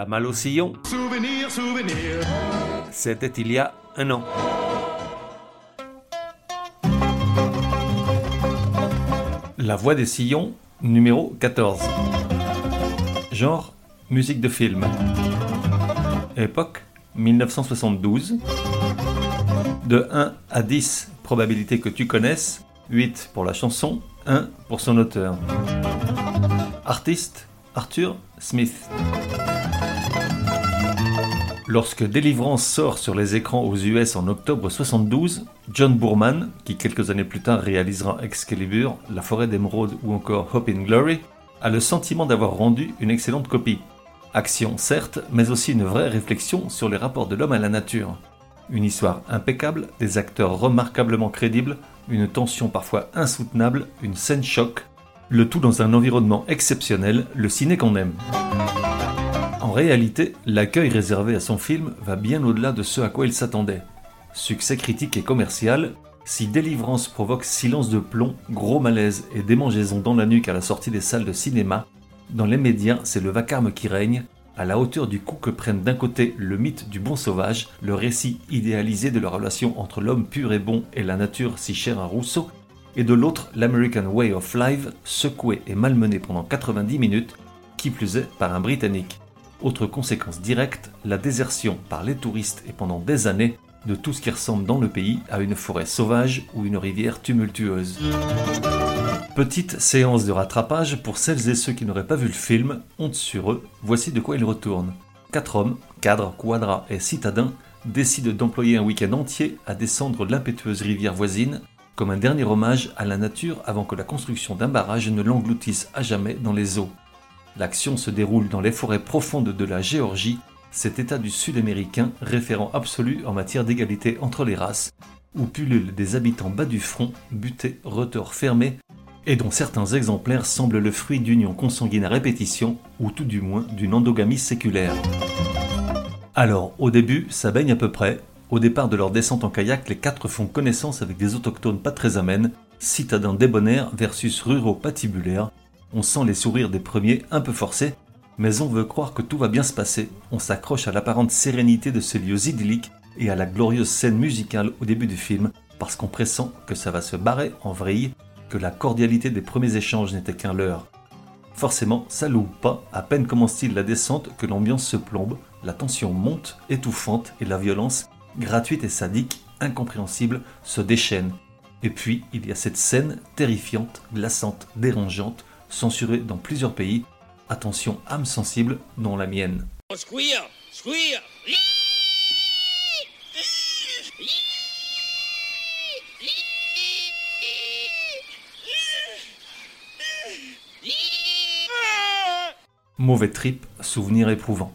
La malle au sillon. Souvenir, souvenir. C'était il y a un an. La voix des sillons, numéro 14. Genre, musique de film. Époque, 1972. De 1 à 10, probabilité que tu connaisses. 8 pour la chanson, 1 pour son auteur. Artiste, Arthur Smith. Lorsque Délivrance sort sur les écrans aux US en octobre 72, John Boorman, qui quelques années plus tard réalisera Excalibur, La forêt d'émeraude ou encore Hope in Glory, a le sentiment d'avoir rendu une excellente copie. Action certes, mais aussi une vraie réflexion sur les rapports de l'homme à la nature. Une histoire impeccable, des acteurs remarquablement crédibles, une tension parfois insoutenable, une scène choc, le tout dans un environnement exceptionnel, le ciné qu'on aime. En réalité, l'accueil réservé à son film va bien au-delà de ce à quoi il s'attendait. Succès critique et commercial, si Délivrance provoque silence de plomb, gros malaise et démangeaison dans la nuque à la sortie des salles de cinéma, dans les médias, c'est le vacarme qui règne, à la hauteur du coup que prennent d'un côté le mythe du bon sauvage, le récit idéalisé de la relation entre l'homme pur et bon et la nature si chère à Rousseau, et de l'autre l'American Way of Life, secoué et malmené pendant 90 minutes, qui plus est par un Britannique. Autre conséquence directe, la désertion par les touristes et pendant des années de tout ce qui ressemble dans le pays à une forêt sauvage ou une rivière tumultueuse. Petite séance de rattrapage pour celles et ceux qui n'auraient pas vu le film, honte sur eux, voici de quoi il retourne. Quatre hommes, cadres, quadras et citadins, décident d'employer un week-end entier à descendre l'impétueuse rivière voisine comme un dernier hommage à la nature avant que la construction d'un barrage ne l'engloutisse à jamais dans les eaux. L'action se déroule dans les forêts profondes de la Géorgie, cet état du sud américain référent absolu en matière d'égalité entre les races, où pullulent des habitants bas du front, butés, retors fermés, et dont certains exemplaires semblent le fruit d'unions consanguines à répétition, ou tout du moins d'une endogamie séculaire. Alors, au début, ça baigne à peu près. Au départ de leur descente en kayak, les quatre font connaissance avec des autochtones pas très amènes, citadins débonnaires versus ruraux patibulaires, on sent les sourires des premiers un peu forcés, mais on veut croire que tout va bien se passer. On s'accroche à l'apparente sérénité de ces lieux idylliques et à la glorieuse scène musicale au début du film, parce qu'on pressent que ça va se barrer en vrille, que la cordialité des premiers échanges n'était qu'un leurre. Forcément, ça loupe pas, à peine commence-t-il la descente que l'ambiance se plombe, la tension monte, étouffante, et la violence, gratuite et sadique, incompréhensible, se déchaîne. Et puis, il y a cette scène terrifiante, glaçante, dérangeante, censuré dans plusieurs pays. Attention, âme sensible, non la mienne. Squeer Squeer Mauvais trip, souvenir éprouvant.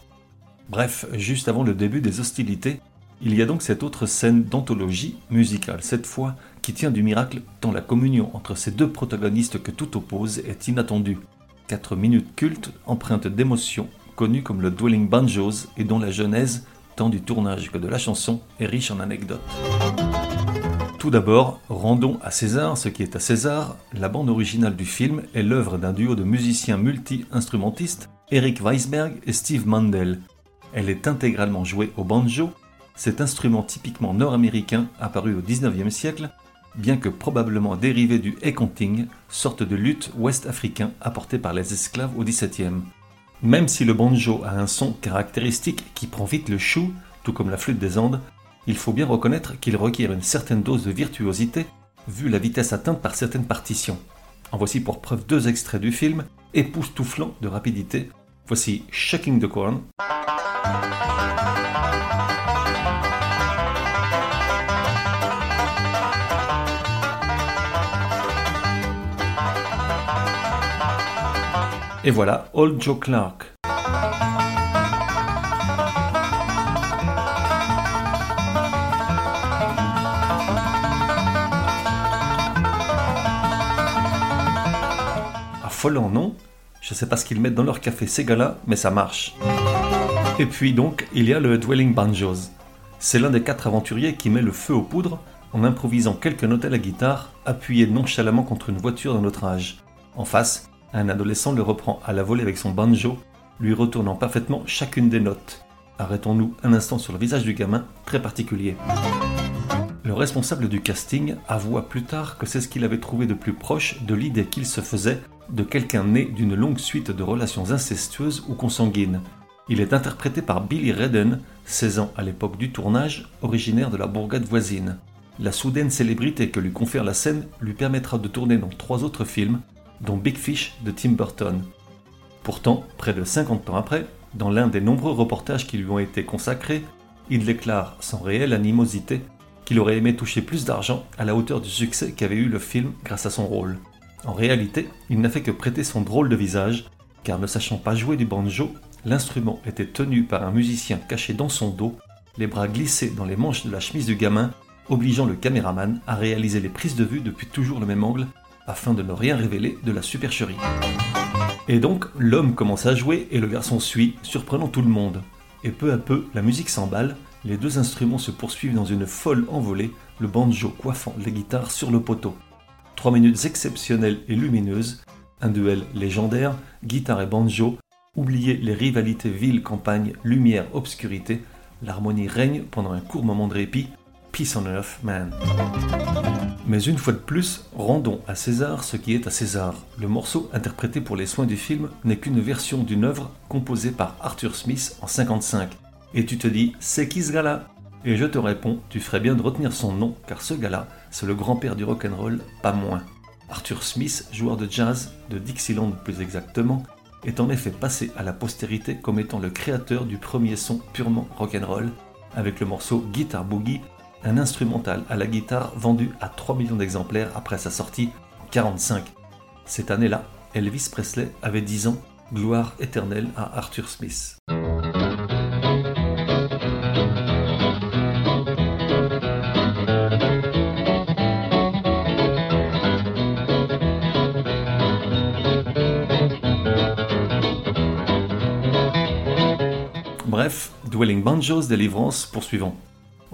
Bref, juste avant le début des hostilités, il y a donc cette autre scène d'anthologie musicale, cette fois qui tient du miracle tant la communion entre ces deux protagonistes que tout oppose est inattendue. Quatre minutes cultes empreintes d'émotions, connues comme le Dwelling Banjos et dont la genèse, tant du tournage que de la chanson, est riche en anecdotes. Tout d'abord, rendons à César ce qui est à César. La bande originale du film est l'œuvre d'un duo de musiciens multi-instrumentistes, Eric Weisberg et Steve Mandel. Elle est intégralement jouée au banjo, cet instrument typiquement nord-américain apparu au XIXe siècle bien que probablement dérivé du Ekonting, sorte de lutte ouest-africain apporté par les esclaves au XVIIe. Même si le banjo a un son caractéristique qui prend vite le chou, tout comme la flûte des Andes, il faut bien reconnaître qu'il requiert une certaine dose de virtuosité, vu la vitesse atteinte par certaines partitions. En voici pour preuve deux extraits du film, époustouflants de rapidité. Voici Shaking the Corn. Et voilà, Old Joe Clark. Affolant, non? Je sais pas ce qu'ils mettent dans leur café ces gars-là, mais ça marche. Et puis donc, il y a le Dwelling Banjos. C'est l'un des quatre aventuriers qui met le feu aux poudres en improvisant quelques notes à la guitare, appuyé nonchalamment contre une voiture d'un autre âge. En face, un adolescent le reprend à la volée avec son banjo, lui retournant parfaitement chacune des notes. Arrêtons-nous un instant sur le visage du gamin, très particulier. Le responsable du casting avoua plus tard que c'est ce qu'il avait trouvé de plus proche de l'idée qu'il se faisait de quelqu'un né d'une longue suite de relations incestueuses ou consanguines. Il est interprété par Billy Redden, 16 ans à l'époque du tournage, originaire de la bourgade voisine. La soudaine célébrité que lui confère la scène lui permettra de tourner dans trois autres films, dont Big Fish de Tim Burton. Pourtant, près de 50 ans après, dans l'un des nombreux reportages qui lui ont été consacrés, il déclare sans réelle animosité qu'il aurait aimé toucher plus d'argent à la hauteur du succès qu'avait eu le film grâce à son rôle. En réalité, il n'a fait que prêter son drôle de visage, car ne sachant pas jouer du banjo, l'instrument était tenu par un musicien caché dans son dos, les bras glissés dans les manches de la chemise du gamin, obligeant le caméraman à réaliser les prises de vue depuis toujours le même angle, afin de ne rien révéler de la supercherie. Et donc, l'homme commence à jouer et le garçon suit, surprenant tout le monde. Et peu à peu, la musique s'emballe, les deux instruments se poursuivent dans une folle envolée, le banjo coiffant les guitares sur le poteau. Trois minutes exceptionnelles et lumineuses, un duel légendaire, guitare et banjo, oubliez les rivalités ville-campagne, lumière-obscurité, l'harmonie règne pendant un court moment de répit, Peace on Earth, man. Mais une fois de plus, rendons à César ce qui est à César. Le morceau interprété pour les soins du film n'est qu'une version d'une œuvre composée par Arthur Smith en 55 et tu te dis c'est qui ce gars-là? Et je te réponds, tu ferais bien de retenir son nom, car ce gars-là, c'est le grand-père du rock'n'roll, pas moins. Arthur Smith, joueur de jazz, de Dixieland plus exactement, est en effet passé à la postérité comme étant le créateur du premier son purement rock'n'roll, avec le morceau Guitar Boogie, un instrumental à la guitare vendu à 3 millions d'exemplaires après sa sortie en 45. Cette année-là, Elvis Presley avait 10 ans, gloire éternelle à Arthur Smith. Bref, Dwelling Banjos Délivrance poursuivant.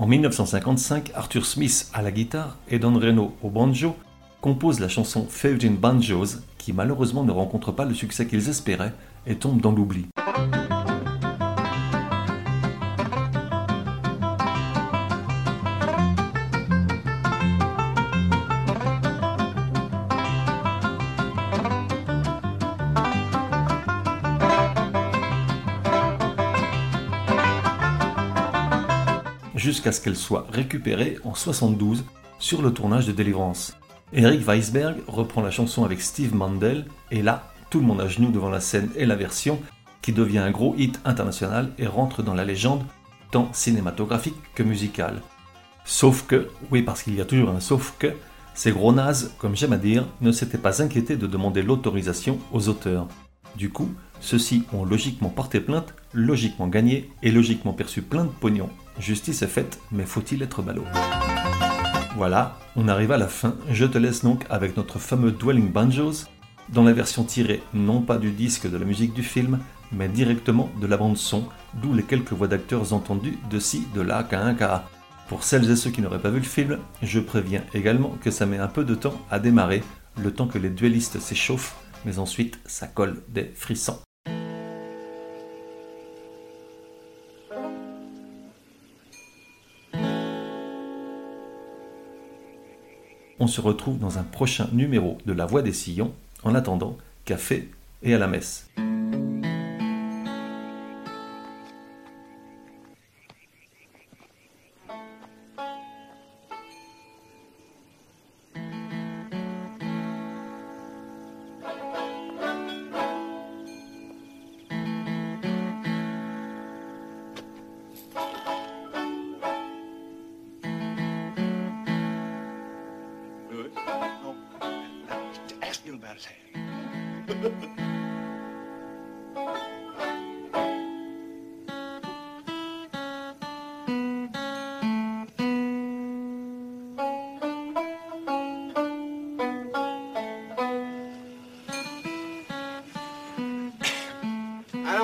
En 1955, Arthur Smith à la guitare et Don Reno au banjo composent la chanson Fading Banjos qui malheureusement ne rencontre pas le succès qu'ils espéraient et tombe dans l'oubli. Jusqu'à ce qu'elle soit récupérée en 72 sur le tournage de Délivrance. Eric Weisberg reprend la chanson avec Steve Mandel et là, tout le monde à genoux devant la scène et la version qui devient un gros hit international et rentre dans la légende tant cinématographique que musicale. Sauf que, oui parce qu'il y a toujours un sauf que, ces gros nazes, comme j'aime à dire, ne s'étaient pas inquiétés de demander l'autorisation aux auteurs. Du coup, ceux-ci ont logiquement porté plainte, logiquement gagné et logiquement perçu plein de pognon. Justice est faite, mais faut-il être ballot? Voilà, on arrive à la fin. Je te laisse donc avec notre fameux Dwelling Banjos, dans la version tirée non pas du disque de la musique du film, mais directement de la bande son, d'où les quelques voix d'acteurs entendues de ci, de là, qu'à un cas. Pour celles et ceux qui n'auraient pas vu le film, je préviens également que ça met un peu de temps à démarrer, le temps que les duellistes s'échauffent, mais ensuite ça colle des frissons. On se retrouve dans un prochain numéro de La Voix des Sillons. En attendant, café et à la messe.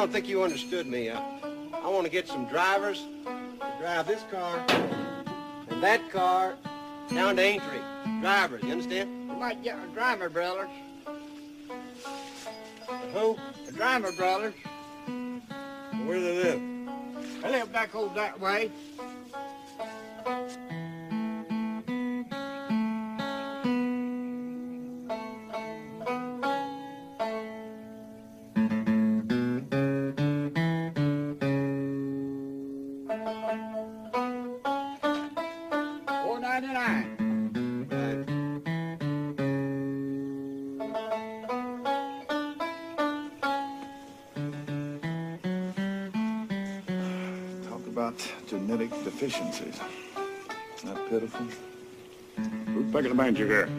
Don't think you understood me. I, I want to get some drivers to drive this car and that car down to Aintree. Drivers, you understand? Like yeah, driver brothers. Who? The driver, brothers. Where do they live? They live back over that way. Genetic deficiencies. Isn't that pitiful? Who's picking the banjo here?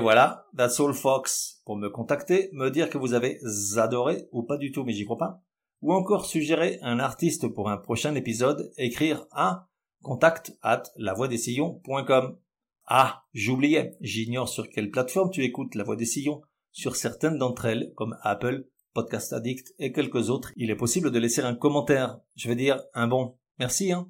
Voilà, that's all Fox. Pour me contacter, me dire que vous avez adoré ou pas du tout, mais j'y crois pas. Ou encore suggérer un artiste pour un prochain épisode, écrire à contact at lavoidessillons.com. Ah, j'oubliais, j'ignore sur quelle plateforme tu écoutes La Voix des Sillons. Sur certaines d'entre elles, comme Apple, Podcast Addict et quelques autres, il est possible de laisser un commentaire. Je veux dire, un bon. Merci, hein.